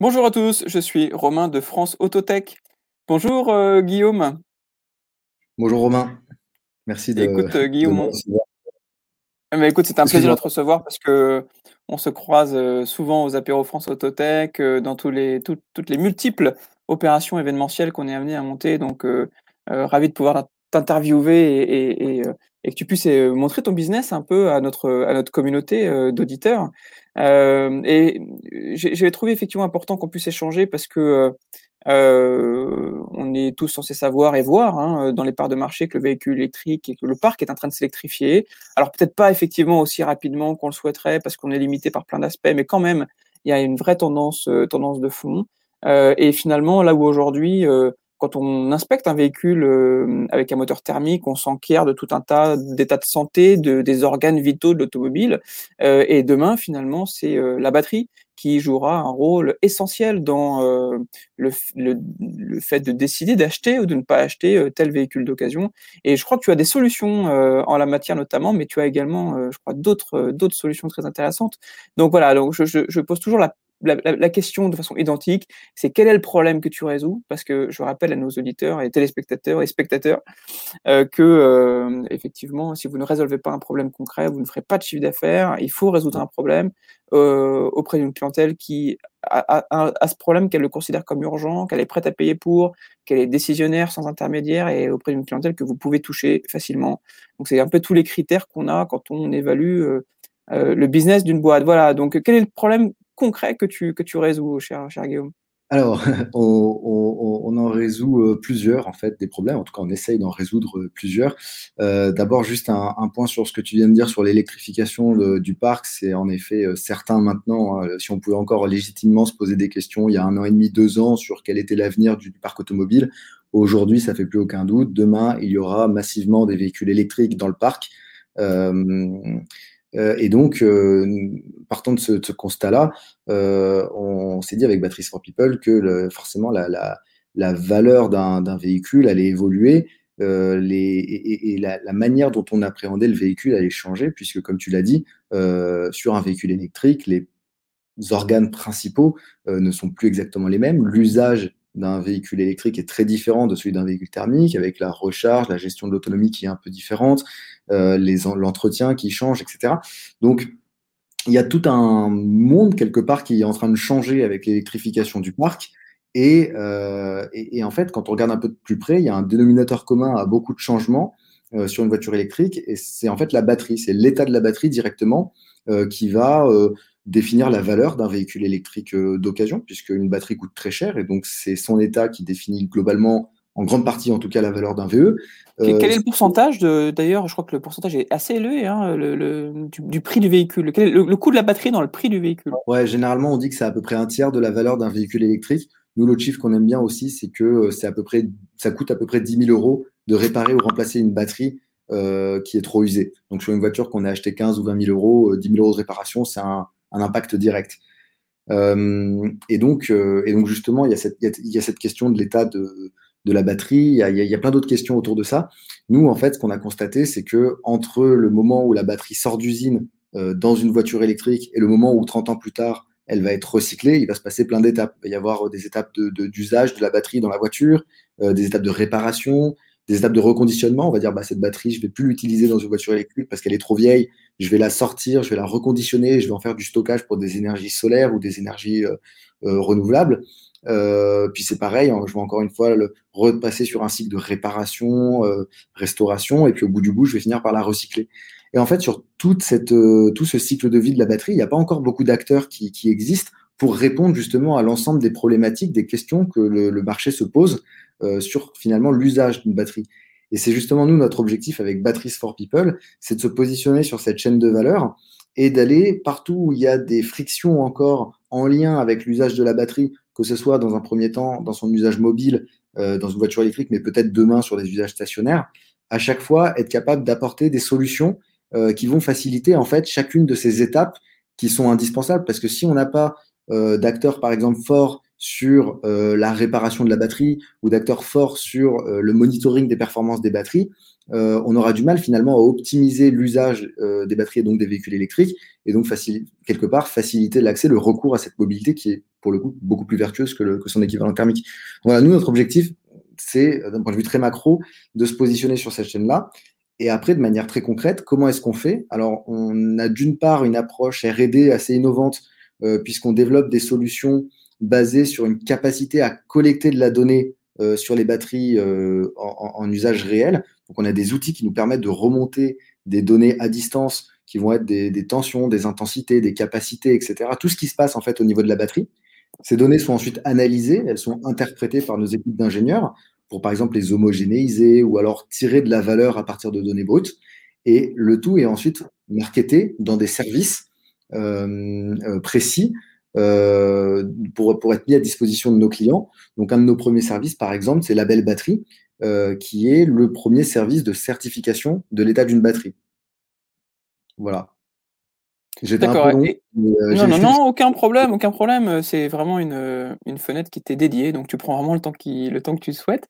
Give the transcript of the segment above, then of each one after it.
Bonjour à tous, je suis Romain de France Autotech. Bonjour euh, Guillaume. Bonjour Romain, merci de, écoute euh, Guillaume, recevoir. eh ben, écoute, c'est un plaisir de te recevoir parce que on se croise euh, souvent aux apéros France Autotech, euh, dans tous les, tout- toutes les multiples opérations événementielles qu'on est amené à monter. Donc, euh, euh, ravi de pouvoir t'interviewer et, et- et, euh, et que tu puisses euh, montrer ton business un peu à notre, à notre communauté euh, d'auditeurs. Euh, et j'ai j'ai trouvé effectivement important qu'on puisse échanger parce que euh, euh, on est tous censés savoir et voir hein, dans les parts de marché que le véhicule électrique et que le parc est en train de s'électrifier. Alors peut-être pas effectivement aussi rapidement qu'on le souhaiterait parce qu'on est limité par plein d'aspects, mais quand même, il y a une vraie tendance, euh, tendance de fond. Euh, et finalement, là où aujourd'hui, euh, quand on inspecte un véhicule euh, avec un moteur thermique, on s'enquiert de tout un tas d'états de santé, de, des organes vitaux de l'automobile. Euh, et demain, finalement, c'est euh, la batterie qui jouera un rôle essentiel dans euh, le, le, le, fait de décider d'acheter ou de ne pas acheter euh, tel véhicule d'occasion. Et je crois que tu as des solutions euh, en la matière notamment, mais tu as également, je crois, d'autres d'autres solutions très intéressantes. Donc voilà, donc je, je, je pose toujours la, la, question de façon identique, c'est quel est le problème que tu résous? Parce que je rappelle à nos auditeurs et téléspectateurs et spectateurs euh, que euh, effectivement, si vous ne résolvez pas un problème concret, vous ne ferez pas de chiffre d'affaires. Il faut résoudre un problème euh, auprès d'une clientèle qui a, a, ce problème, qu'elle le considère comme urgent, qu'elle est prête à payer pour, qu'elle est décisionnaire sans intermédiaire et auprès d'une clientèle que vous pouvez toucher facilement. Donc c'est un peu tous les critères qu'on a quand on évalue euh, le business d'une boîte. Voilà. Donc quel est le problème concret que tu, que tu résous, cher, cher Guillaume? Alors, on, en résout euh, plusieurs, en fait, des problèmes. En tout cas, on essaye d'en résoudre euh, plusieurs. Euh, D'abord, juste un, point sur ce que tu viens de dire sur l'électrification du parc. C'est en effet certain maintenant, hein, si on pouvait encore légitimement se poser des questions il y a un an et demi, deux ans, sur quel était l'avenir du, parc automobile. Aujourd'hui, ça fait plus aucun doute. Demain, il y aura massivement des véhicules électriques dans le parc. Et donc, euh, partant de ce, ce constat-là, euh, on s'est dit avec Batteries for People que le, forcément la, la, la valeur d'un véhicule allait évoluer euh, les, et, et la, la, manière dont on appréhendait le véhicule allait changer, puisque comme tu l'as dit, euh, sur un véhicule électrique, les organes principaux euh, ne sont plus exactement les mêmes. L'usage d'un véhicule électrique est très différent de celui d'un véhicule thermique, avec la recharge, la gestion de l'autonomie qui est un peu différente, euh, l'entretien qui change, etc. Donc, il y a tout un monde quelque part qui est en train de changer avec l'électrification du parc. Et, euh, et, en fait, quand on regarde un peu de plus près, il y a un dénominateur commun à beaucoup de changements euh, sur une voiture électrique, et c'est en fait la batterie, c'est l'état de la batterie directement qui va définir la valeur d'un véhicule électrique d'occasion, puisque une batterie coûte très cher, et donc c'est son état qui définit globalement, en grande partie en tout cas, la valeur d'un VE. Quel est le pourcentage D'ailleurs, je crois que le pourcentage est assez élevé hein, le, le, du, du, prix du véhicule. Quel est le, le, coût de la batterie dans le prix du véhicule? Ouais, généralement, on dit que c'est à peu près un tiers de la valeur d'un véhicule électrique. Nous, l'autre chiffre qu'on aime bien aussi, c'est que c'est à peu près, ça coûte à peu près 10 000 euros de réparer ou remplacer une batterie euh, qui est trop usée. Donc, sur une voiture qu'on a acheté 15 ou 20 000 euros, 10 000 euros de réparation, c'est un, un, impact direct. Euh, et, donc, euh, et donc, justement, il y a cette, question de l'état de, la batterie, il y a, plein d'autres questions autour de ça. Nous, en fait, ce qu'on a constaté, c'est que entre le moment où la batterie sort d'usine euh, dans une voiture électrique et le moment où 30 ans plus tard, elle va être recyclée, il va se passer plein d'étapes. Il va y avoir des étapes d'usage de, la batterie dans la voiture, des étapes de réparation, des étapes de reconditionnement. On va dire, bah, cette batterie, je vais plus l'utiliser dans une voiture électrique parce qu'elle est trop vieille. Je vais la sortir, je vais la reconditionner, je vais en faire du stockage pour des énergies solaires ou des énergies euh, euh, renouvelables. Euh, puis c'est pareil, je vais encore une fois le repasser sur un cycle de réparation, restauration, et puis au bout du bout, je vais finir par la recycler. Et en fait, sur tout ce cycle de vie de la batterie, il n'y a pas encore beaucoup d'acteurs qui, existent pour répondre justement à l'ensemble des problématiques, des questions que le, le marché se pose sur finalement l'usage d'une batterie. Et c'est justement nous notre objectif avec Batteries for People, c'est de se positionner sur cette chaîne de valeur et d'aller partout où il y a des frictions encore en lien avec l'usage de la batterie, que ce soit dans un premier temps dans son usage mobile, euh, dans une voiture électrique, mais peut-être demain sur des usages stationnaires, à chaque fois être capable d'apporter des solutions euh, qui vont faciliter en fait chacune de ces étapes qui sont indispensables. Parce que si on n'a pas euh, d'acteurs, par exemple, forts sur euh, la réparation de la batterie ou d'acteurs forts sur euh, le monitoring des performances des batteries, euh, on aura du mal finalement à optimiser l'usage des batteries et donc des véhicules électriques et donc quelque part faciliter l'accès, le recours à cette mobilité qui est pour le coup, beaucoup plus vertueuse que, que son équivalent thermique. Voilà, nous, notre objectif, c'est, d'un point de vue très macro, de se positionner sur cette chaîne-là. Et après, de manière très concrète, comment est-ce qu'on fait? Alors, on a d'une part une approche RD assez innovante, euh, puisqu'on développe des solutions basées sur une capacité à collecter de la donnée euh, sur les batteries euh, en, usage réel. Donc, on a des outils qui nous permettent de remonter des données à distance qui vont être des, tensions, des intensités, des capacités, etc. Tout ce qui se passe en fait au niveau de la batterie. Ces données sont ensuite analysées, elles sont interprétées par nos équipes d'ingénieurs pour par exemple les homogénéiser ou alors tirer de la valeur à partir de données brutes. Et le tout est ensuite marketé dans des services euh, précis pour, pour être mis à disposition de nos clients. Donc un de nos premiers services, par exemple, c'est Label Batterie, euh, qui est le premier service de certification de l'état d'une batterie. Voilà. D'accord. Euh, non, non, non, aucun problème, aucun problème. C'est vraiment une, euh, une fenêtre qui t'est dédiée, donc tu prends vraiment le temps, qui, le temps que tu souhaites.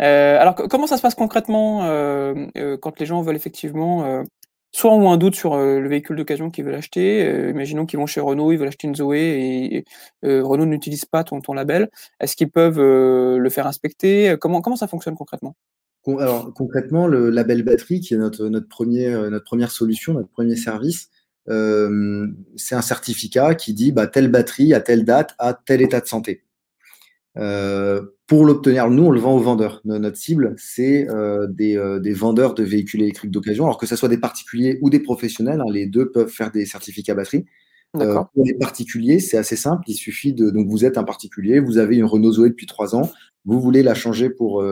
Euh, alors, comment ça se passe concrètement euh, euh, quand les gens veulent effectivement, soit ont un doute sur le véhicule d'occasion qu'ils veulent acheter, imaginons qu'ils vont chez Renault, ils veulent acheter une Zoé et, et Renault n'utilise pas ton, ton label, est-ce qu'ils peuvent le faire inspecter? Comment, comment ça fonctionne concrètement? Alors, concrètement, le label batterie, qui est notre, notre, premier, notre première solution, notre premier service, euh, c'est un certificat qui dit bah, telle batterie à telle date à tel état de santé. Euh, pour l'obtenir, nous, on le vend aux vendeurs. Notre cible, c'est euh, des, euh, des, vendeurs de véhicules électriques d'occasion, alors que ce soit des particuliers ou des professionnels, hein, les deux peuvent faire des certificats batterie. Euh, pour les particuliers, c'est assez simple. Il suffit de. Donc, vous êtes un particulier, vous avez une Renault Zoé depuis trois ans, vous voulez la changer pour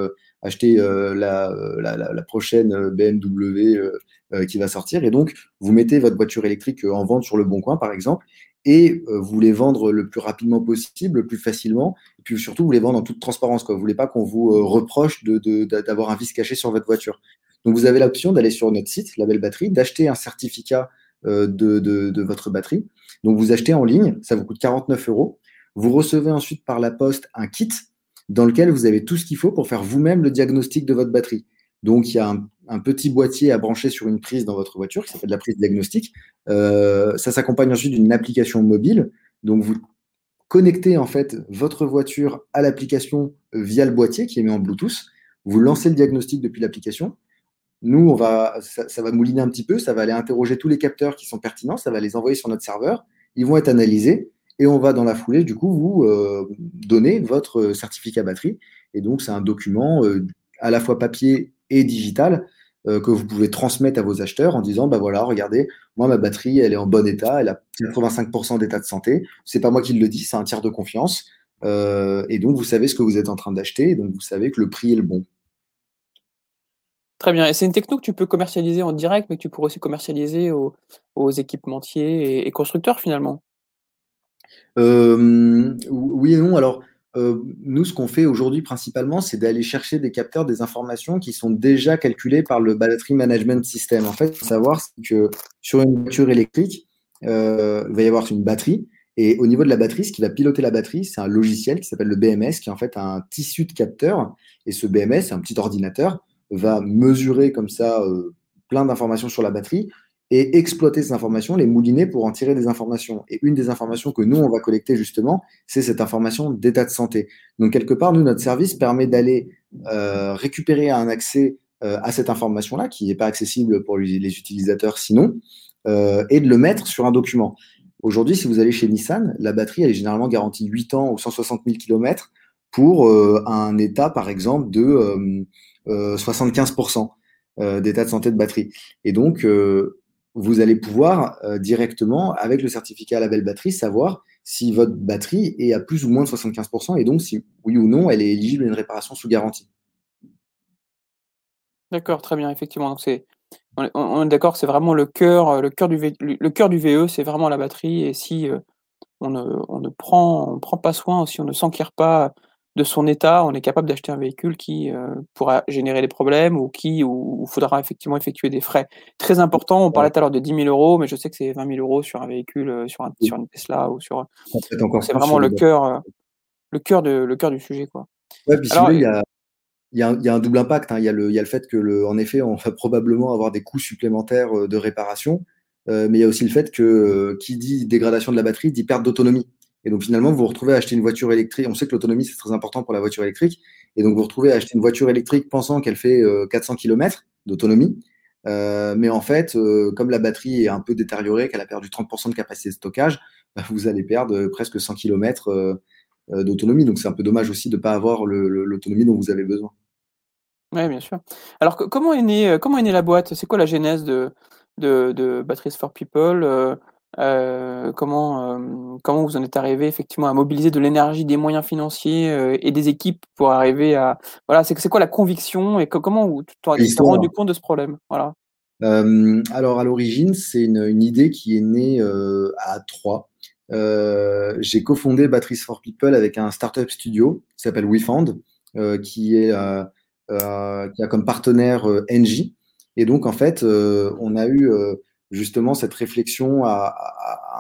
acheter la, la, la, prochaine BMW euh, qui va sortir. Et donc, vous mettez votre voiture électrique euh, en vente sur le bon coin, par exemple, et euh, vous voulez vendre le plus rapidement possible, le plus facilement, et puis surtout, vous voulez vendre en toute transparence. Quoi. Vous voulez pas qu'on vous reproche d'avoir de, un vice caché sur votre voiture. Donc, vous avez l'option d'aller sur notre site, la belle batterie, d'acheter un certificat de, de, votre batterie. Donc, vous achetez en ligne, ça vous coûte 49 euros. Vous recevez ensuite par la poste un kit dans lequel vous avez tout ce qu'il faut pour faire vous-même le diagnostic de votre batterie. Donc, il y a un, petit boîtier à brancher sur une prise dans votre voiture qui s'appelle la prise diagnostique. Euh, ça s'accompagne ensuite d'une application mobile. Donc, vous connectez en fait votre voiture à l'application via le boîtier qui est mis en Bluetooth. Vous lancez le diagnostic depuis l'application. Nous, on va, ça, va mouliner un petit peu, ça va aller interroger tous les capteurs qui sont pertinents, ça va les envoyer sur notre serveur. Ils vont être analysés et on va dans la foulée, du coup, vous euh, donner votre certificat batterie. Et donc, c'est un document euh, à la fois papier et digital euh, que vous pouvez transmettre à vos acheteurs en disant bah voilà regardez moi ma batterie elle est en bon état elle a 85% d'état de santé c'est pas moi qui le dis c'est un tiers de confiance euh, et donc vous savez ce que vous êtes en train d'acheter donc vous savez que le prix est le bon Très bien. Et c'est une techno que tu peux commercialiser en direct, mais que tu pourrais aussi commercialiser aux, aux équipementiers et, et, constructeurs finalement? Euh, oui et non. Alors, euh, nous, ce qu'on fait aujourd'hui principalement, c'est d'aller chercher des capteurs, des informations qui sont déjà calculées par le Battery Management System. En fait, faut savoir que sur une voiture électrique, euh, il va y avoir une batterie. Et au niveau de la batterie, ce qui va piloter la batterie, c'est un logiciel qui s'appelle le BMS, qui est en fait un tissu de capteurs. Et ce BMS, un petit ordinateur, va mesurer comme ça euh, plein d'informations sur la batterie et exploiter ces informations, les mouliner pour en tirer des informations. Et une des informations que nous, on va collecter justement, c'est cette information d'état de santé. Donc, quelque part, nous, notre service permet d'aller euh, récupérer un accès euh, à cette information-là, qui n'est pas accessible pour les utilisateurs sinon, euh, et de le mettre sur un document. Aujourd'hui, si vous allez chez Nissan, la batterie, elle est généralement garantie 8 ans ou 160 000 km pour euh, un état, par exemple, de 75% euh, d'état de santé de batterie. Et donc, vous allez pouvoir euh, directement, avec le certificat à la belle batterie, savoir si votre batterie est à plus ou moins de 75% et donc si oui ou non elle est éligible à une réparation sous garantie. D'accord, très bien, effectivement. Donc on est, d'accord, c'est vraiment le cœur, euh, du, VE, c'est vraiment la batterie. Et si euh, on, ne, prend pas soin, si on ne s'enquiert pas de son état, on est capable d'acheter un véhicule qui euh, pourra générer des problèmes ou qui où, faudra effectivement effectuer des frais très importants. On parlait tout à l'heure de 10 000 euros, mais je sais que c'est 20 000 euros sur un véhicule, euh, sur, un, sur une Tesla ou sur. C'est vraiment le cœur, euh, le cœur de le cœur du sujet, quoi. Ouais, puis Alors, il y a il y, a, il y, a, un double impact. Hein. Il, y a le, il, y a le, fait que, le, en effet, on va probablement avoir des coûts supplémentaires de réparation, euh, mais il y a aussi le fait que qui dit dégradation de la batterie dit perte d'autonomie. Et donc finalement, vous vous retrouvez à acheter une voiture électrique. On sait que l'autonomie, c'est très important pour la voiture électrique. Et donc vous vous retrouvez à acheter une voiture électrique pensant qu'elle fait 400 km d'autonomie. mais en fait, comme la batterie est un peu détériorée, qu'elle a perdu 30% de capacité de stockage, bah, vous allez perdre presque 100 km d'autonomie. Donc c'est un peu dommage aussi de ne pas avoir l'autonomie dont vous avez besoin. Oui, bien sûr. Alors, comment est née, comment est née la boîte? C'est quoi la genèse de, de Batteries for People? Euh, euh, comment, euh, comment vous en êtes arrivé effectivement à mobiliser de l'énergie, des moyens financiers et des équipes pour arriver à. Voilà, c'est quoi la conviction et comment vous tu t'es rendu compte de ce problème? Voilà. alors, à l'origine, c'est une, une, idée qui est née à trois. J'ai cofondé Batteries for People avec un startup studio qui s'appelle WeFound, qui est euh, qui a comme partenaire euh, Engie. Et donc, en fait, euh, on a eu justement cette réflexion à,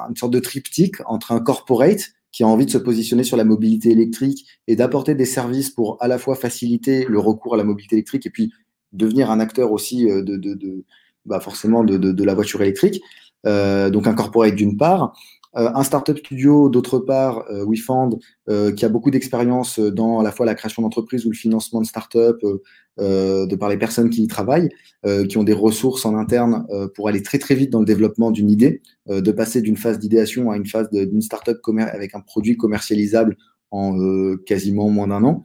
une sorte de triptyque entre un corporate qui a envie de se positionner sur la mobilité électrique et d'apporter des services pour à la fois faciliter le recours à la mobilité électrique et puis devenir un acteur aussi de, de, de bah forcément de, de, la voiture électrique. Euh, donc un corporate d'une part, euh, un startup studio, d'autre part, euh, WeFund, euh, qui a beaucoup d'expérience dans à la fois la création d'entreprises ou le financement de startups, de par les personnes qui y travaillent, qui ont des ressources en interne pour aller très très vite dans le développement d'une idée, de passer d'une phase d'idéation à une phase d'une startup avec un produit commercialisable en quasiment moins d'un an.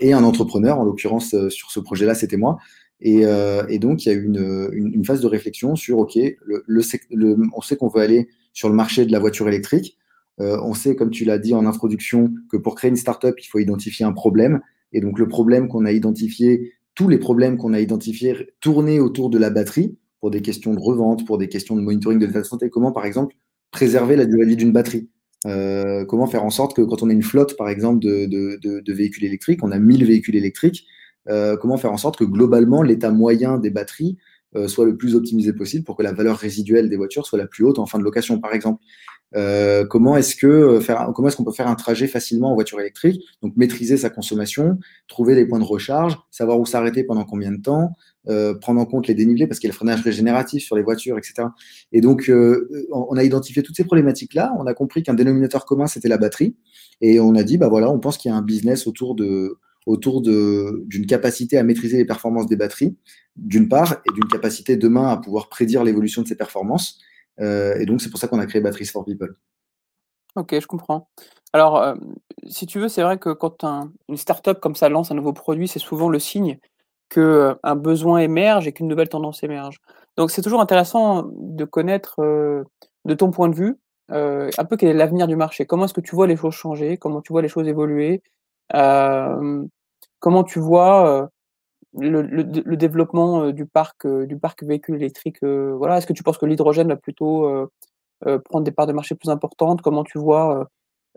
et un entrepreneur, en l'occurrence sur ce projet-là, c'était moi, et, donc, il y a eu une, phase de réflexion sur, OK, on sait qu'on veut aller sur le marché de la voiture électrique. Euh, on sait, comme tu l'as dit en introduction, que pour créer une startup, il faut identifier un problème. Et donc, le problème qu'on a identifié, tous les problèmes qu'on a identifiés tournaient autour de la batterie pour des questions de revente, pour des questions de monitoring de l'état de santé. Comment, par exemple, préserver la durée d'une batterie? Euh, Comment faire en sorte que quand on a une flotte, par exemple, de, véhicules électriques, on a 1000 véhicules électriques, euh, comment faire en sorte que globalement, l'état moyen des batteries soit le plus optimisé possible pour que la valeur résiduelle des voitures soit la plus haute en fin de location, par exemple. Euh, comment est-ce que euh, faire, comment est-ce qu'on peut faire un trajet facilement en voiture électrique? Donc maîtriser sa consommation, trouver les points de recharge, savoir où s'arrêter pendant combien de temps, euh, prendre en compte les dénivelés parce qu'il y a le freinage régénératif sur les voitures, etc. Et donc euh, on a identifié toutes ces problématiques-là. On a compris qu'un dénominateur commun c'était la batterie et on a dit bah voilà, on pense qu'il y a un business autour de autour d'une capacité à maîtriser les performances des batteries, d'une part, et d'une capacité demain à pouvoir prédire l'évolution de ces performances. Euh, et donc, c'est pour ça qu'on a créé Batteries for People. Ok, je comprends. Alors, euh, si tu veux, c'est vrai que quand un, une startup comme ça lance un nouveau produit, c'est souvent le signe qu'un euh, besoin émerge et qu'une nouvelle tendance émerge. Donc, c'est toujours intéressant de connaître, de ton point de vue, un peu quel est l'avenir du marché. Comment est-ce que tu vois les choses changer? Comment tu vois les choses évoluer? Comment tu vois le, développement du parc, du parc véhicule électrique voilà. Est-ce que tu penses que l'hydrogène va plutôt prendre des parts de marché plus importantes? Comment tu vois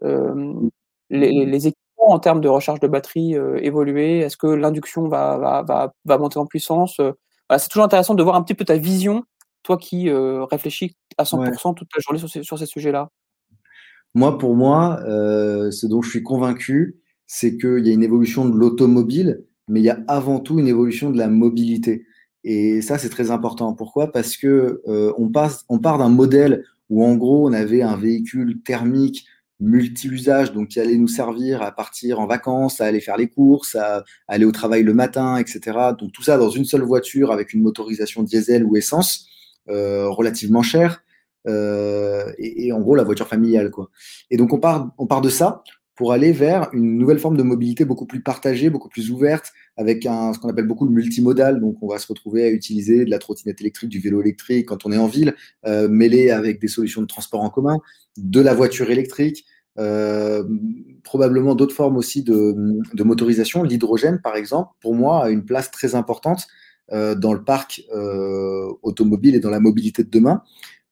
les, les, équipements en termes de recharge de batterie évoluer? Est-ce que l'induction va, va, va, va, monter en puissance? C'est toujours intéressant de voir un petit peu ta vision, toi qui réfléchis à 100% toute la journée sur ces, sur ces sujets-là. Moi, pour moi, ce dont je suis convaincu, c'est qu'il y a une évolution de l'automobile, mais il y a avant tout une évolution de la mobilité. Et ça, c'est très important. Pourquoi? Parce que euh, on, passe, on part d'un modèle où, en gros, on avait un véhicule thermique multi-usage, donc qui allait nous servir à partir en vacances, à aller faire les courses, à, aller au travail le matin, etc. Donc tout ça dans une seule voiture avec une motorisation diesel ou essence euh, relativement chère. Euh, et, et, en gros la voiture familiale quoi. Et donc on part, on part de ça pour aller vers une nouvelle forme de mobilité beaucoup plus partagée, beaucoup plus ouverte, avec un, ce qu'on appelle beaucoup le multimodal. Donc, on va se retrouver à utiliser de la trottinette électrique, du vélo électrique quand on est en ville, euh, mêlé avec des solutions de transport en commun, de la voiture électrique, euh, probablement d'autres formes aussi de, de motorisation. L'hydrogène, par exemple, pour moi, a une place très importante euh, dans le parc euh, automobile et dans la mobilité de demain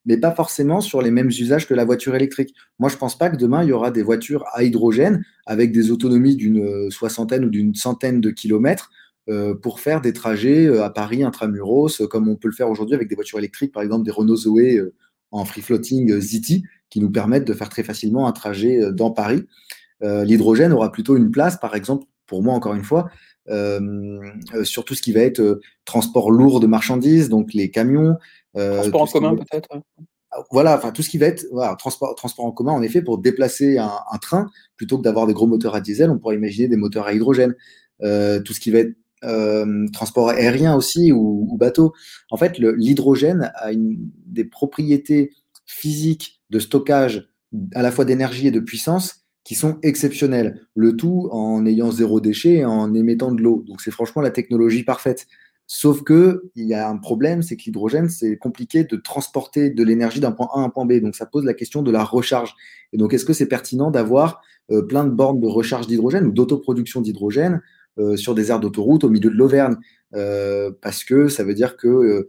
mais pas forcément sur les mêmes usages que la voiture électrique. Moi, je ne pense pas que demain, il y aura des voitures à hydrogène avec des autonomies d'une euh, soixantaine ou d'une centaine de kilomètres euh, pour faire des trajets euh, à Paris intramuros, comme on peut le faire aujourd'hui avec des voitures électriques, par exemple des Renault Zoé en free floating Ziti, qui nous permettent de faire très facilement un trajet dans Paris. L'hydrogène aura plutôt une place, par exemple, pour moi encore une fois, sur tout ce qui va être transport lourd de marchandises, donc les camions, euh, Transport en commun peut-être voilà, enfin tout ce qui va être transport, transport en commun, en effet, pour déplacer un, train, plutôt que d'avoir des gros moteurs à diesel, on pourrait imaginer des moteurs à hydrogène. Euh, tout ce qui va être euh, transport aérien aussi ou, bateau. En fait, l'hydrogène a une, des propriétés physiques de stockage à la fois d'énergie et de puissance qui sont exceptionnelles. Le tout en ayant zéro déchet et en émettant de l'eau. Donc c'est franchement la technologie parfaite. Sauf que il y a un problème, c'est que l'hydrogène, c'est compliqué de transporter de l'énergie d'un point A à un point B. Donc ça pose la question de la recharge. Et donc est-ce que c'est pertinent d'avoir euh, plein de bornes de recharge d'hydrogène ou d'autoproduction d'hydrogène euh, sur des aires d'autoroute au milieu de l'Auvergne? Euh, Parce que ça veut dire que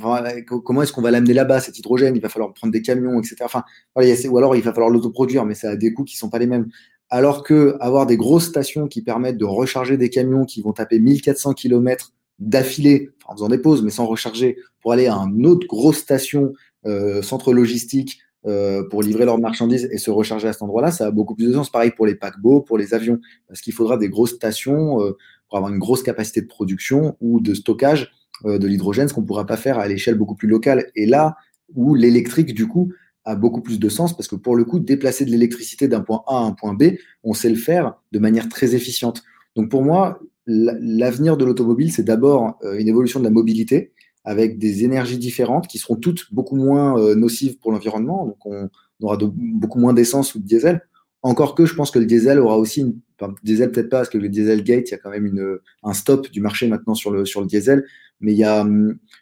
comment est-ce qu'on va l'amener là-bas cet hydrogène? Il va falloir prendre des camions, etc. Enfin, ou alors il va falloir l'autoproduire, mais ça a des coûts qui sont pas les mêmes. Alors que avoir des grosses stations qui permettent de recharger des camions qui vont taper 1400 km d'affilée, en faisant des pauses, mais sans recharger, pour aller à une autre grosse station, euh, centre logistique, euh, pour livrer leurs marchandises et se recharger à cet endroit-là, ça a beaucoup plus de sens. Pareil pour les paquebots, pour les avions, parce qu'il faudra des grosses stations euh, pour avoir une grosse capacité de production ou de stockage de l'hydrogène, ce qu'on ne pourra pas faire à l'échelle beaucoup plus locale. Et là où l'électrique, du coup, a beaucoup plus de sens, parce que pour le coup, déplacer de l'électricité d'un point A à un point B, on sait le faire de manière très efficiente. Donc pour moi, l'avenir de l'automobile, c'est d'abord euh, une évolution de la mobilité avec des énergies différentes qui seront toutes beaucoup moins euh, nocives pour l'environnement. Donc, on, aura beaucoup moins d'essence ou de diesel. Encore que je pense que le diesel aura aussi une. Enfin, diesel, peut-être pas, parce que le Dieselgate, il y a quand même une, un stop du marché maintenant sur le, sur le diesel mais il y, a,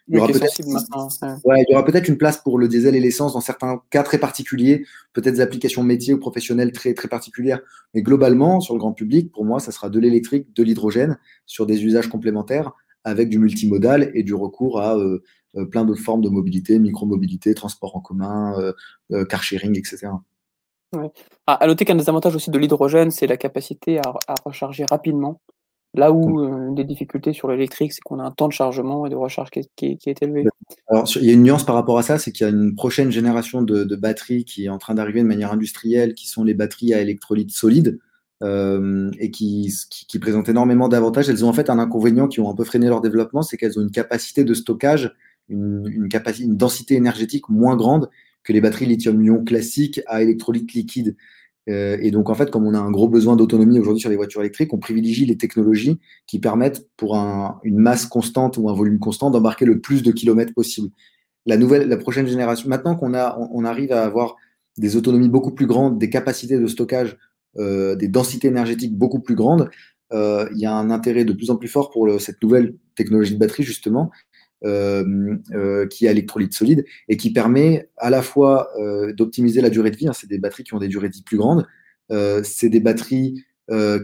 il y aura peut-être une place pour le diesel et l'essence dans certains cas très particuliers, peut-être des applications métiers ou professionnelles très, très particulières. Mais globalement, sur le grand public, pour moi, ça sera de l'électrique, de l'hydrogène sur des usages complémentaires avec du multimodal et du recours à euh, euh, plein d'autres formes de mobilité, micromobilité, transport en commun, euh, car sharing, etc. Ouais. Ah, à noter qu'un des avantages aussi de l'hydrogène, c'est la capacité à, à recharger rapidement. Là où euh, des difficultés sur l'électrique, c'est qu'on a un temps de chargement et de recharge qui est, élevé. Alors, il y a une nuance par rapport à ça, c'est qu'il y a une prochaine génération de, batteries qui est en train d'arriver de manière industrielle, qui sont les batteries à électrolyte solide, euh, et qui, qui, présentent énormément d'avantages. Elles ont en fait un inconvénient qui ont un peu freiné leur développement, c'est qu'elles ont une capacité de stockage, une, une, capacité, une densité énergétique moins grande que les batteries lithium-ion classiques à électrolyte liquide. Euh, et donc, en fait, comme on a un gros besoin d'autonomie aujourd'hui sur les voitures électriques, on privilégie les technologies qui permettent, pour une masse constante ou un volume constant, d'embarquer le plus de kilomètres possible. La nouvelle, la prochaine génération, maintenant qu'on a, on, arrive à avoir des autonomies beaucoup plus grandes, des capacités de stockage, euh, des densités énergétiques beaucoup plus grandes, euh, il y a un intérêt de plus en plus fort pour cette nouvelle technologie de batterie, justement, qui est électrolyte solide et qui permet à la fois euh, d'optimiser la durée de vie. Hein, c'est des batteries qui ont des durées de vie plus grandes. c'est des batteries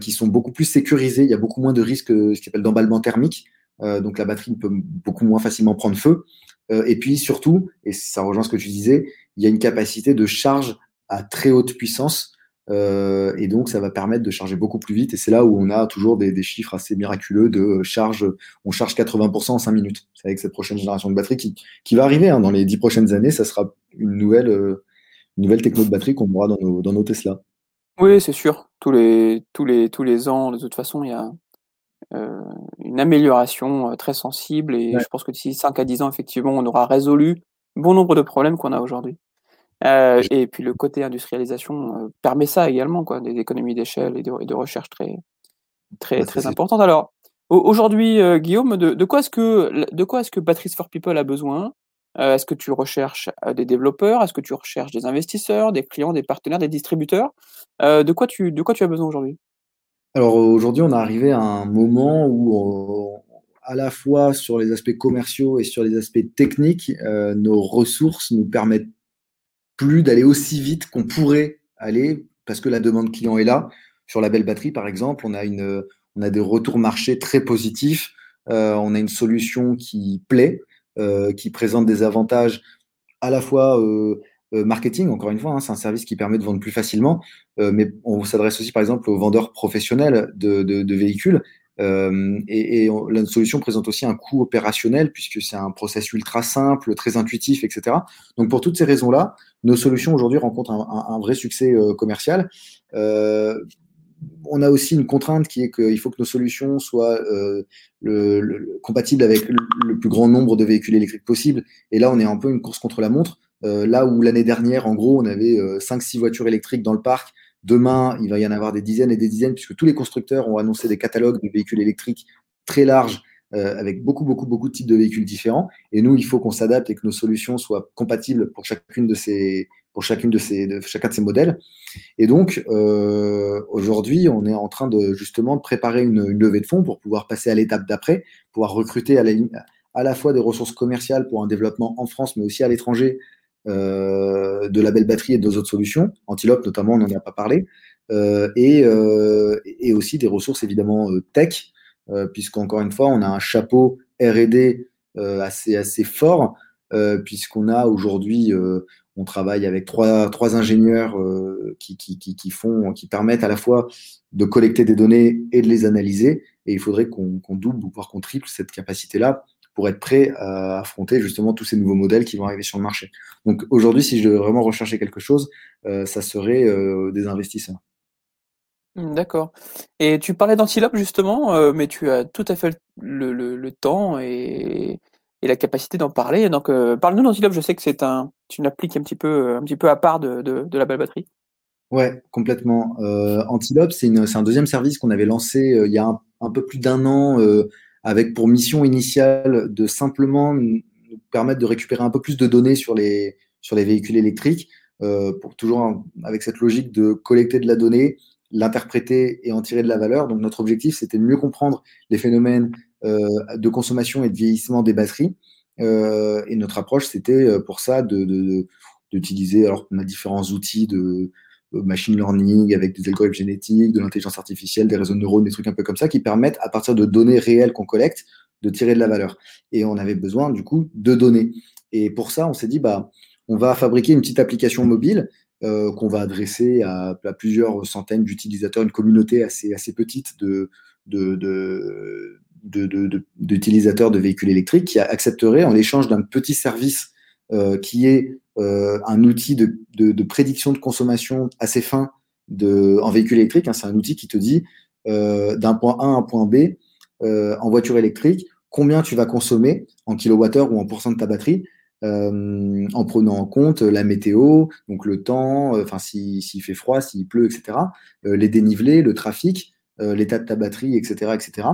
qui sont beaucoup plus sécurisées. Il y a beaucoup moins de risques, ce qu'on appelle d'emballement thermique. donc la batterie peut beaucoup moins facilement prendre feu. et puis surtout, et ça rejoint ce que tu disais, il y a une capacité de charge à très haute puissance euh, et donc, ça va permettre de charger beaucoup plus vite. Et c'est là où on a toujours des, chiffres assez miraculeux de charge. On charge 80% en 5 minutes. C'est avec cette prochaine génération de batterie qui, qui va arriver. Hein. Dans les 10 prochaines années, ça sera une nouvelle, euh, une nouvelle techno de batterie qu'on aura dans nos, dans nos Tesla. Oui, c'est sûr. Tous les, tous, les, tous les ans, de toute façon, il y a euh, une amélioration très sensible. Et je pense que d'ici 5 à 10 ans, effectivement, on aura résolu bon nombre de problèmes qu'on a aujourd'hui. Euh, et puis le côté industrialisation euh, permet ça également, quoi, des économies d'échelle et de, recherche très, très, très importantes. Alors, aujourd'hui, euh, Guillaume, de, quoi est-ce que, de quoi est-ce que Batteries for People a besoin? Est-ce que tu recherches des développeurs? Est-ce que tu recherches des investisseurs, des clients, des partenaires, des distributeurs? De, quoi tu, de quoi tu as besoin aujourd'hui? Alors aujourd'hui, on est arrivé à un moment où, à la fois sur les aspects commerciaux et sur les aspects techniques, nos ressources nous permettent plus d'aller aussi vite qu'on pourrait aller parce que la demande client est là. Sur la belle batterie, par exemple, on a, une, on a des retours marché très positifs. Euh, on a une solution qui plaît, euh, qui présente des avantages à la fois euh, marketing, encore une fois, hein, c'est un service qui permet de vendre plus facilement, mais on s'adresse aussi par exemple aux vendeurs professionnels de, de véhicules euh, et, et la solution présente aussi un coût opérationnel puisque c'est un process ultra simple, très intuitif, etc. Donc pour toutes ces raisons-là, nos solutions aujourd'hui rencontrent un, vrai succès euh, commercial. Euh, on a aussi une contrainte qui est qu'il faut que nos solutions soient le, compatibles avec le, plus grand nombre de véhicules électriques possible. Et là, on est un peu une course contre la montre là où l'année dernière, en gros, on avait 5-6 voitures électriques dans le parc, demain, il va y en avoir des dizaines et des dizaines, puisque tous les constructeurs ont annoncé des catalogues de véhicules électriques très larges euh, avec beaucoup, beaucoup, beaucoup de types de véhicules différents. Et nous, il faut qu'on s'adapte et que nos solutions soient compatibles pour chacune de ces, pour chacune de ces, chacun de ces modèles. Et donc, euh, aujourd'hui, on est en train de justement de préparer une, levée de fonds pour pouvoir passer à l'étape d'après, pouvoir recruter à la, fois des ressources commerciales pour un développement en France, mais aussi à l'étranger de la belle batterie et de autres solutions. Antilope, notamment, on n'en a pas parlé. Euh, et, euh, et, aussi des ressources évidemment euh, tech euh, puisqu'encore une fois, on a un chapeau RD euh, assez, assez fort, euh, puisqu'on a aujourd'hui, on travaille avec trois, trois ingénieurs qui, qui, qui, font, qui permettent à la fois de collecter des données et de les analyser. Et il faudrait qu'on double ou voire qu'on triple cette capacité-là pour être prêt à affronter justement tous ces nouveaux modèles qui vont arriver sur le marché. Donc aujourd'hui, si je devais vraiment rechercher quelque chose, ça serait des investisseurs. Mmh, d'accord. Et tu parlais d'Antilope justement, euh, mais tu as tout à fait le, temps et, la capacité d'en parler. Donc, euh, parle-nous d'Antilope. Je sais que c'est un, une applique un petit peu, un petit peu à part de, la belle batterie. Ouais, complètement. Euh, Antilope, c'est un deuxième service qu'on avait lancé il y a un, peu plus d'un an, avec pour mission initiale de simplement nous permettre de récupérer un peu plus de données sur les, sur les véhicules électriques, pour toujours avec cette logique de collecter de la donnée, l'interpréter et en tirer de la valeur. Donc notre objectif, c'était de mieux comprendre les phénomènes euh, de consommation et de vieillissement des batteries. Euh, et notre approche, c'était euh, pour ça d'utiliser, de, alors on a différents outils de machine learning avec des algorithmes génétiques, de l'intelligence artificielle, des réseaux de neurones, des trucs un peu comme ça, qui permettent, à partir de données réelles qu'on collecte, de tirer de la valeur. Et on avait besoin, du coup, de données. Et pour ça, on s'est dit, bah, on va fabriquer une petite application mobile euh, qu'on va adresser à, plusieurs centaines d'utilisateurs, une communauté assez, assez petite de, d'utilisateurs de, véhicules électriques qui accepteraient en échange d'un petit service euh, qui est euh, un outil de, prédiction de consommation assez fin en véhicule électrique. Hein, c'est un outil qui te dit d'un point A à un point B en voiture électrique combien tu vas consommer en kilowattheure ou en pourcent de ta batterie euh, en prenant en compte la météo, donc le temps, euh, enfin s'il fait froid, s'il pleut, etc., euh, les dénivelés, le trafic, l'état de ta batterie, etc., etc.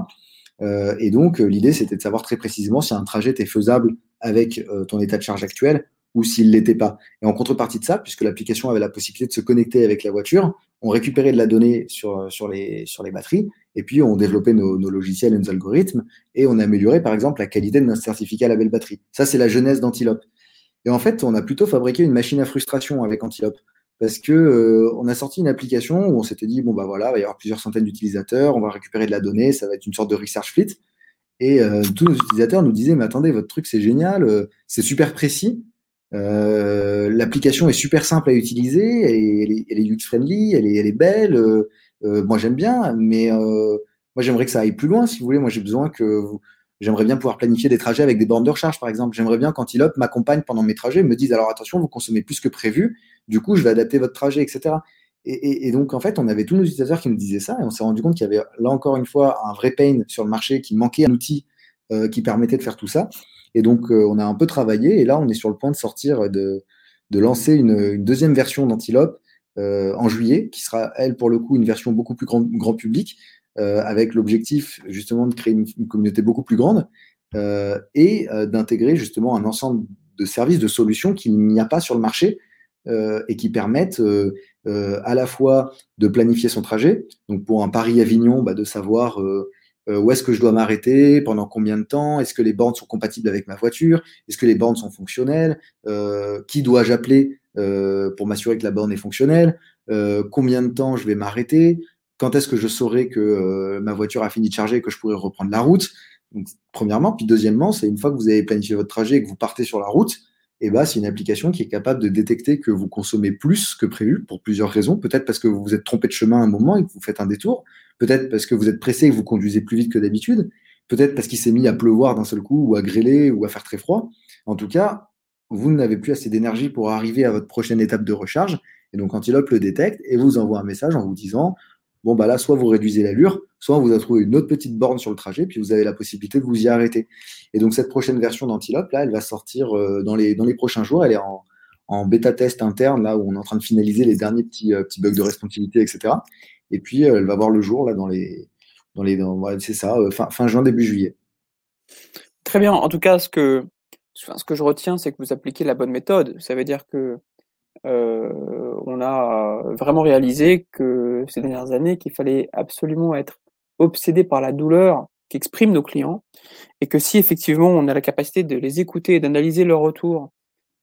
et donc l'idée c'était de savoir très précisément si un trajet était faisable avec ton état de charge actuel ou s'il l'était pas. Et en contrepartie de ça, puisque l'application avait la possibilité de se connecter avec la voiture, on récupérait de la donnée sur, sur, les, sur les batteries, et puis on développait nos, logiciels et nos algorithmes, et on améliorait par exemple la qualité de notre certificat label batterie. Ça, c'est la jeunesse d'Antilope. Et en fait, on a plutôt fabriqué une machine à frustration avec Antilope. Parce que euh, on a sorti une application où on s'était dit bon bah voilà, il va y avoir plusieurs centaines d'utilisateurs, on va récupérer de la donnée, ça va être une sorte de research fleet. Et euh, tous nos utilisateurs nous disaient mais attendez, votre truc c'est génial, euh, c'est super précis, euh, l'application est super simple à utiliser, elle est, elle est, user-friendly, elle est, elle est belle. Euh, euh, moi, j'aime bien, mais moi, j'aimerais que ça aille plus loin, si vous voulez. Moi, j'ai besoin que J'aimerais bien pouvoir planifier des trajets avec des bornes de recharge, par exemple. J'aimerais bien qu'Antilope m'accompagne pendant mes trajets, me dise alors attention, vous consommez plus que prévu, du coup, je vais adapter votre trajet, etc. Et, et, donc, en fait, on avait tous nos utilisateurs qui nous disaient ça, et on s'est rendu compte qu'il y avait là encore une fois un vrai pain sur le marché, qui manquait un outil qui permettait de faire tout ça. Et donc, euh, on a un peu travaillé. Et là, on est sur le point de sortir, de, de lancer une, deuxième version d'Antilope euh, en juillet, qui sera, elle, pour le coup, une version beaucoup plus grand, grand public, euh, avec l'objectif, justement, de créer une, communauté beaucoup plus grande et d'intégrer, justement, un ensemble de services, de solutions qu'il n'y a pas sur le marché et qui permettent à la fois de planifier son trajet, donc pour un Paris-Avignon, bah, de savoir euh, où est-ce que je dois m'arrêter, pendant combien de temps, est-ce que les bornes sont compatibles avec ma voiture, est-ce que les bornes sont fonctionnelles, euh, qui dois-je appeler euh, pour m'assurer que la borne est fonctionnelle, combien de temps je vais m'arrêter, quand est-ce que je saurai que ma voiture a fini de charger et que je pourrai reprendre la route? Donc, premièrement, puis deuxièmement, c'est une fois que vous avez planifié votre trajet et que vous partez sur la route, eh ben, c'est une application qui est capable de détecter que vous consommez plus que prévu pour plusieurs raisons. Peut-être parce que vous vous êtes trompé de chemin à un moment et que vous faites un détour. Peut-être parce que vous êtes pressé et que vous conduisez plus vite que d'habitude. Peut-être parce qu'il s'est mis à pleuvoir d'un seul coup ou à grêler ou à faire très froid. En tout cas, vous n'avez plus assez d'énergie pour arriver à votre prochaine étape de recharge. Et donc, Antilope le détecte et vous envoie un message en vous disant bon, bah là, soit vous réduisez l'allure, soit on vous a trouvé une autre petite borne sur le trajet, puis vous avez la possibilité de vous y arrêter. Et donc, cette prochaine version d'Antilope, là, elle va sortir euh, dans, les, dans les prochains jours. Elle est en, en bêta-test interne, là où on est en train de finaliser les derniers petits, petits bugs de responsabilité, etc. Et puis, elle va voir le jour là, dans les. Dans les c'est ça, fin, fin juin, début juillet. Très bien. En tout cas, ce que, ce que je retiens, c'est que vous appliquez la bonne méthode. Ça veut dire que euh, on a vraiment réalisé que ces dernières années qu'il fallait absolument être obsédé par la douleur qu'expriment nos clients et que si effectivement on a la capacité de les écouter, d'analyser leur retour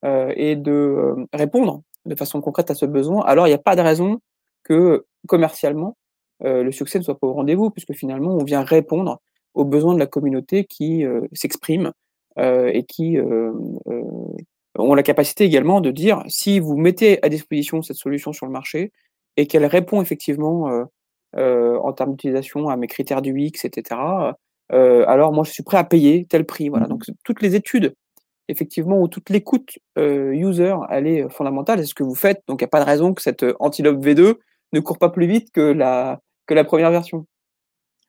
euh, et de euh, répondre de façon concrète à ce besoin, alors il n'y a pas de raison que commercialement le succès ne soit pas au rendez-vous puisque finalement on vient répondre aux besoins de la communauté qui s'exprime et qui ont la capacité également de dire si vous mettez à disposition cette solution sur le marché et qu'elle répond effectivement euh, euh, en termes d'utilisation à mes critères du X, etc., euh, alors moi je suis prêt à payer tel prix. Voilà. Mmh Donc toutes les études, effectivement, ou toute l'écoute user, elle est fondamentale. C'est ce que vous faites. Donc il n'y a pas de raison que cette Antilope V2 ne court pas plus vite que la, que la première version.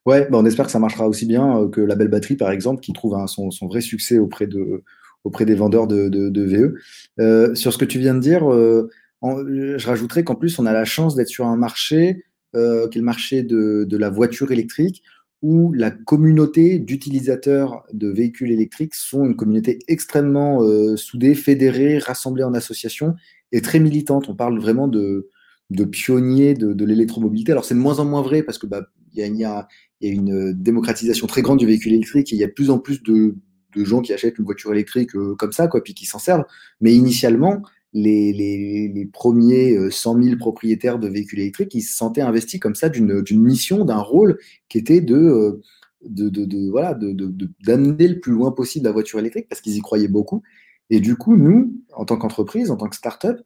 Ouais, bah on espère que ça marchera aussi bien que la belle batterie, par exemple, qui trouve son, son, vrai succès auprès de, auprès des vendeurs de, VE. Euh, sur ce que tu viens de dire, euh, je rajouterais qu'en plus, on a la chance d'être sur un marché euh, qui est le marché de, la voiture électrique, où la communauté d'utilisateurs de véhicules électriques sont une communauté extrêmement soudée, fédérée, rassemblée en association et très militante. On parle vraiment de, de pionniers de, l'électromobilité. Alors c'est de moins en moins vrai parce que bah, y, a, y, a, une démocratisation très grande du véhicule électrique et il y a plus en plus de, de gens qui achètent une voiture électrique euh, comme ça, quoi, puis qui s'en servent. Mais initialement, les, les, premiers 100 euh, 000 propriétaires de véhicules électriques, ils se sentaient investis comme ça d'une mission, d'un rôle qui était de, euh, de, de, de d'amener le plus loin possible la voiture électrique parce qu'ils y croyaient beaucoup. Et du coup, nous, en tant qu'entreprise, en tant que start-up,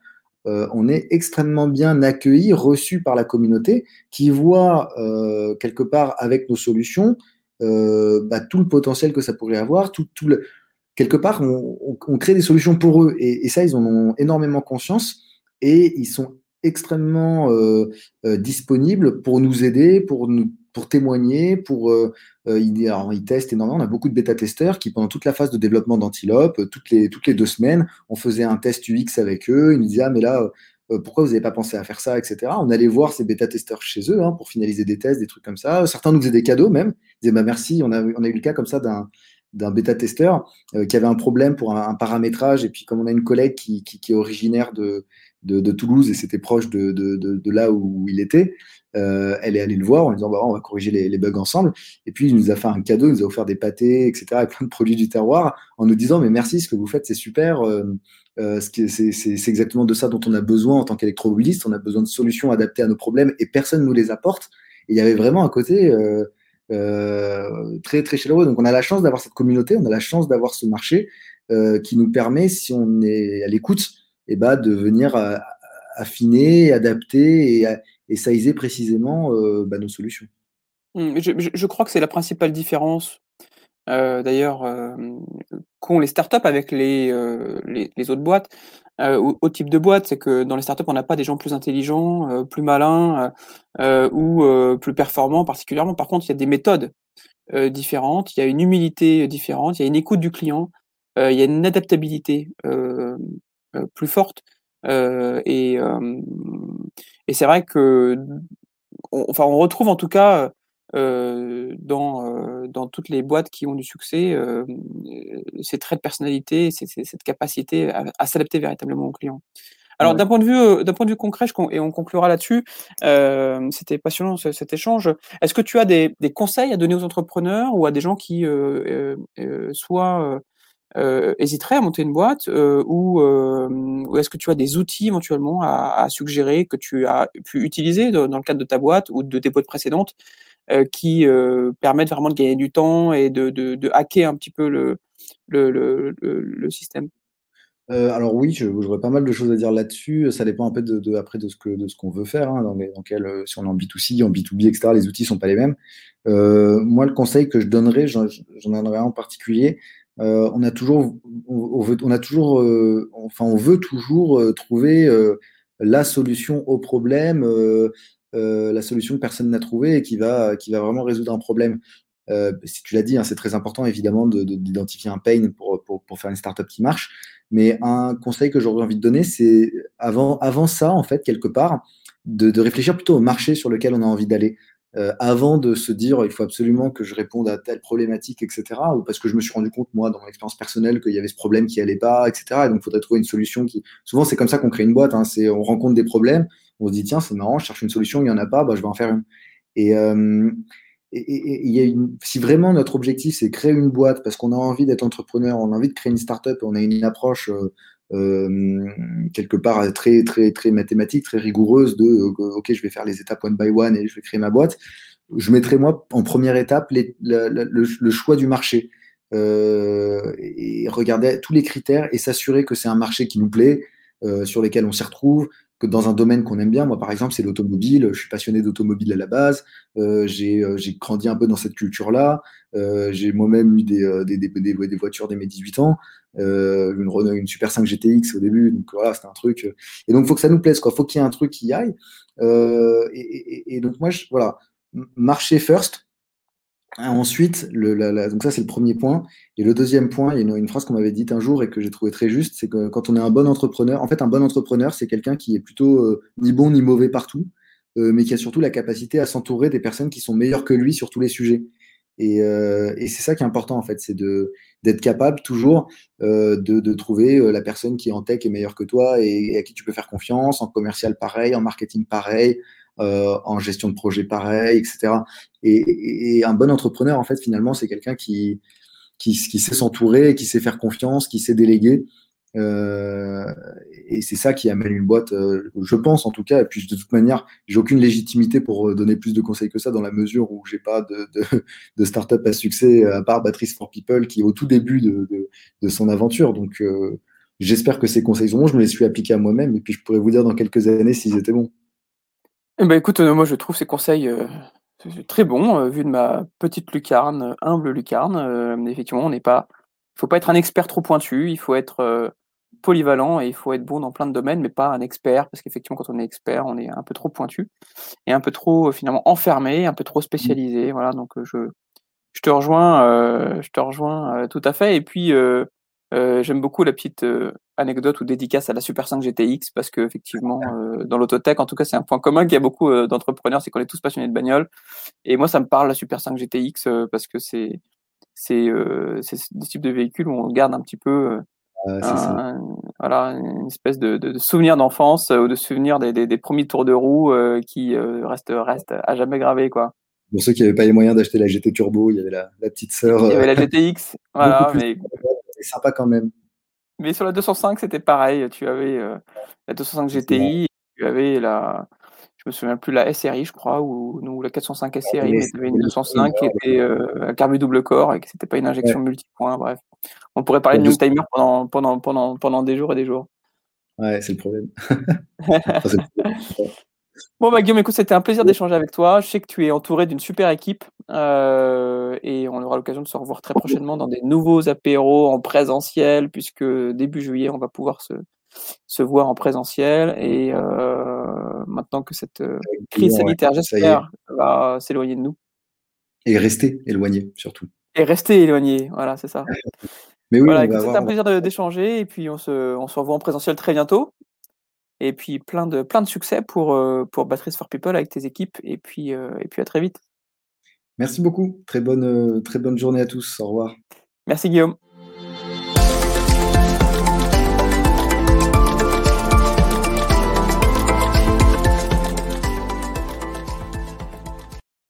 on est extrêmement bien accueillis, reçus par la communauté qui voit quelque part avec nos solutions euh, bah, tout le potentiel que ça pourrait avoir, quelque part, on, crée des solutions pour eux. Et, ça, ils en ont énormément conscience et ils sont extrêmement euh, euh, disponibles pour nous aider, pour témoigner, pour ils, alors, ils, testent énormément. On a beaucoup de bêta-testeurs qui, pendant toute la phase de développement d'Antilope, toutes les, toutes les deux semaines, on faisait un test UX avec eux. Ils nous disaient, ah, mais là, pourquoi vous n'avez pas pensé à faire ça, etc. On allait voir ces bêta-testeurs chez eux hein, pour finaliser des tests, des trucs comme ça. Certains nous faisaient des cadeaux même. Ils disaient bah, merci. On a, eu le cas comme ça d'un bêta-testeur euh, qui avait un problème pour un, paramétrage. Et puis, comme on a une collègue qui, est originaire de, Toulouse et c'était proche de, là où il était, euh, elle est allée le voir en disant bah, on va corriger les, bugs ensemble. Et puis, il nous a fait un cadeau, il nous a offert des pâtés, etc., et plein de produits du terroir en nous disant mais merci, ce que vous faites, c'est super. Euh, c'est exactement de ça dont on a besoin en tant qu'électromobiliste. On a besoin de solutions adaptées à nos problèmes et personne ne nous les apporte. Il y avait vraiment un côté euh, euh, très très chaleureux. Donc on a la chance d'avoir cette communauté, on a la chance d'avoir ce marché qui nous permet, si on est à l'écoute, eh ben, de venir affiner, adapter et, et précisément bah, nos solutions. Mmh, je, crois que c'est la principale différence euh, d'ailleurs, euh, qu'ont les startups avec les, euh, les, autres boîtes, au, au, type de boîte, c'est que dans les startups, on n'a pas des gens plus intelligents, plus malins ou plus performants particulièrement. Par contre, il y a des méthodes différentes, il y a une humilité différente, il y a une écoute du client, il y a une adaptabilité plus forte. et, et c'est vrai que, enfin, on retrouve en tout cas euh, dans, euh, dans toutes les boîtes qui ont du succès, euh, ces traits de personnalité, cette capacité à, s'adapter véritablement aux clients. Alors d'un point de vue d'un point de vue concret, et on conclura là-dessus, c'était passionnant cet échange. Est-ce que tu as des, des, conseils à donner aux entrepreneurs ou à des gens qui soit hésiteraient à monter une boîte ou, ou est-ce que tu as des outils éventuellement à, à, suggérer que tu as pu utiliser dans le cadre de ta boîte ou de tes boîtes précédentes euh, qui euh, permettent vraiment de gagner du temps et de, de, hacker un petit peu le, le, le, le système. Euh, alors oui, j'aurais pas mal de choses à dire là-dessus. Ça dépend un peu de, après de ce que de qu'on veut faire, hein, dans, dans quel, si on est en B2C, en B2B, etc. Les outils sont pas les mêmes. Euh, moi, le conseil que je donnerais, j'en donnerais un en particulier. Euh, on a toujours, on, veut, on a toujours, enfin, on veut toujours trouver la solution au problème, euh, la solution que personne n'a trouvée et qui va, qui va vraiment résoudre un problème. si tu l'as dit, hein, c'est très important évidemment d'identifier un pain pour, pour, pour, faire une startup qui marche. Mais un conseil que j'aurais envie de donner, c'est avant, avant ça, en fait, quelque part, de, de, réfléchir plutôt au marché sur lequel on a envie d'aller. Euh, avant de se dire il faut absolument que je réponde à telle problématique, etc. Ou parce que je me suis rendu compte, moi, dans mon expérience personnelle, qu'il y avait ce problème qui allait pas, etc. Et donc, il faudrait trouver une solution qui. Souvent, c'est comme ça qu'on crée une boîte. Hein. C'est on rencontre des problèmes, on se dit tiens, c'est marrant, je cherche une solution, il n'y en a pas, bah, je vais en faire une. Et, euh, et, y a une, si vraiment notre objectif c'est créer une boîte parce qu'on a envie d'être entrepreneur, on a envie de créer une startup, on a une approche euh, euh, quelque part très très très mathématique, très rigoureuse de euh, ok je vais faire les étapes one by one et je vais créer ma boîte. Je mettrai moi en première étape les, le, choix du marché euh, et regarder tous les critères et s'assurer que c'est un marché qui nous plaît, euh, sur lesquels on s'y retrouve, que dans un domaine qu'on aime bien. Moi, par exemple, c'est l'automobile. Je suis passionné d'automobile à la base. Euh, j'ai grandi un peu dans cette culture-là. Euh, j'ai moi-même eu des, des, des, des, voitures dès mes 18 ans. Euh, une, Renault, une Super 5 GTX au début. Donc voilà, c'était un truc. Et donc, il faut que ça nous plaise. Il faut qu'il y ait un truc qui aille. Et, donc, moi, voilà, marcher first. Ensuite, le, la, donc ça c'est le premier point. Et le deuxième point, il y a une, phrase qu'on m'avait dite un jour et que j'ai trouvé très juste, c'est que quand on est un bon entrepreneur, en fait un bon entrepreneur, c'est quelqu'un qui est plutôt euh, ni bon ni mauvais partout, euh, mais qui a surtout la capacité à s'entourer des personnes qui sont meilleures que lui sur tous les sujets. Et, euh, et c'est ça qui est important en fait, c'est d'être capable toujours euh, de, de, trouver la personne qui en tech est meilleure que toi et, à qui tu peux faire confiance, en commercial pareil, en marketing pareil, euh, en gestion de projet pareil, etc. Et, un bon entrepreneur, en fait, finalement, c'est quelqu'un qui, qui, sait s'entourer, qui sait faire confiance, qui sait déléguer. Euh, et c'est ça qui amène une boîte, euh, je pense en tout cas. Et puis de toute manière, j'ai aucune légitimité pour donner plus de conseils que ça, dans la mesure où j'ai pas de, de, start-up à succès à part Batteries for People qui est au tout début de, son aventure. Donc j'espère que ces conseils sont bons. Je me les suis appliqués à moi-même et puis je pourrais vous dire dans quelques années s'ils étaient bons. Eh ben, écoute, euh, moi je trouve ces conseils euh, très bons, euh, vu de ma petite lucarne, humble lucarne. effectivement, on n'est pas, il faut pas être un expert trop pointu, il faut être polyvalent et il faut être bon dans plein de domaines, mais pas un expert, parce qu'effectivement, quand on est expert, on est un peu trop pointu et un peu trop finalement enfermé, un peu trop spécialisé. Voilà, donc je, je te rejoins, je te rejoins tout à fait. Et puis euh, j'aime beaucoup la petite euh, anecdote ou dédicace à la Super 5 GTX parce que effectivement euh, dans l'autotech en tout cas c'est un point commun qu'il y a beaucoup d'entrepreneurs c'est qu'on est tous passionnés de bagnole et moi ça me parle la Super 5 GTX parce que c'est c'est des types de véhicules où on garde un petit peu un, voilà une espèce de, de, de souvenir d'enfance ou de souvenir des, des, des, premiers tours de roue qui restent restent à jamais gravés quoi. Pour ceux qui n'avaient pas les moyens d'acheter la GT Turbo, il y avait la, la petite sœur. Il y avait la GTX, voilà, mais c'est sympa quand même. Mais sur la 205, c'était pareil. Tu avais euh, la 205 GTI, tu avais la, je me souviens plus, la SRI, je crois, ou, la 405 SRI, mais tu avais une 205 qui était euh, un carbu double corps et que c'était pas une injection multipoint. Bref, on pourrait parler de New Timer pendant, pendant, pendant, pendant des jours et des jours. Ouais, c'est le problème. Bon, bah, Guillaume, écoute, c'était un plaisir d'échanger avec toi. Je sais que tu es entouré d'une super équipe euh, et on aura l'occasion de se revoir très prochainement dans des nouveaux apéros en présentiel, puisque début juillet, on va pouvoir se, se voir en présentiel. Et euh, maintenant que cette euh, crise sanitaire, j'espère, va s'éloigner de nous. Et rester éloigné, surtout. Et rester éloigné, voilà, c'est ça. Mais oui, voilà, c'était un plaisir d'échanger et puis on se, on se revoit en présentiel très bientôt. Et puis plein de, plein de succès pour, euh, pour Batteries for People avec tes équipes. Et puis, euh, et puis à très vite. Merci beaucoup. Très bonne, euh, très bonne journée à tous. Au revoir. Merci Guillaume.